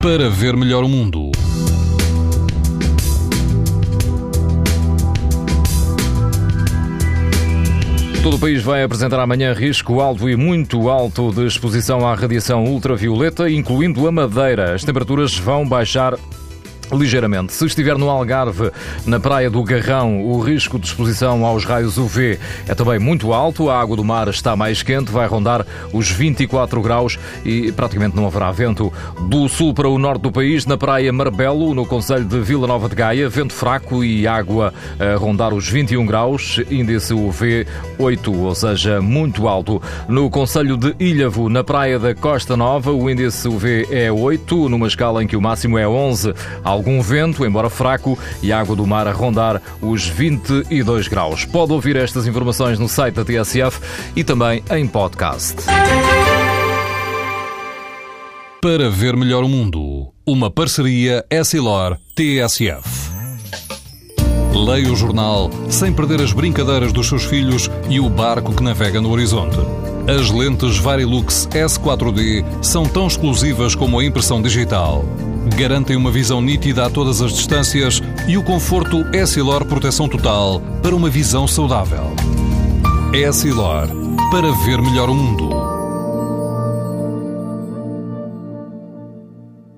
para ver melhor o mundo. Todo o país vai apresentar amanhã risco alto e muito alto de exposição à radiação ultravioleta, incluindo a Madeira. As temperaturas vão baixar ligeiramente. Se estiver no Algarve, na praia do Garrão, o risco de exposição aos raios UV é também muito alto. A água do mar está mais quente, vai rondar os 24 graus e praticamente não haverá vento. Do sul para o norte do país, na praia Marbelo, no Conselho de Vila Nova de Gaia, vento fraco e água a rondar os 21 graus, índice UV 8, ou seja, muito alto. No Conselho de Ilhavo, na praia da Costa Nova, o índice UV é 8, numa escala em que o máximo é 11 algum vento, embora fraco, e água do mar a rondar os 22 graus. Pode ouvir estas informações no site da TSF e também em podcast. Para ver melhor o mundo, uma parceria Essilor-TSF. Leia o jornal sem perder as brincadeiras dos seus filhos e o barco que navega no horizonte. As lentes Varilux S4D são tão exclusivas como a impressão digital garantem uma visão nítida a todas as distâncias e o conforto Essilor Proteção Total para uma visão saudável. Essilor, para ver melhor o mundo.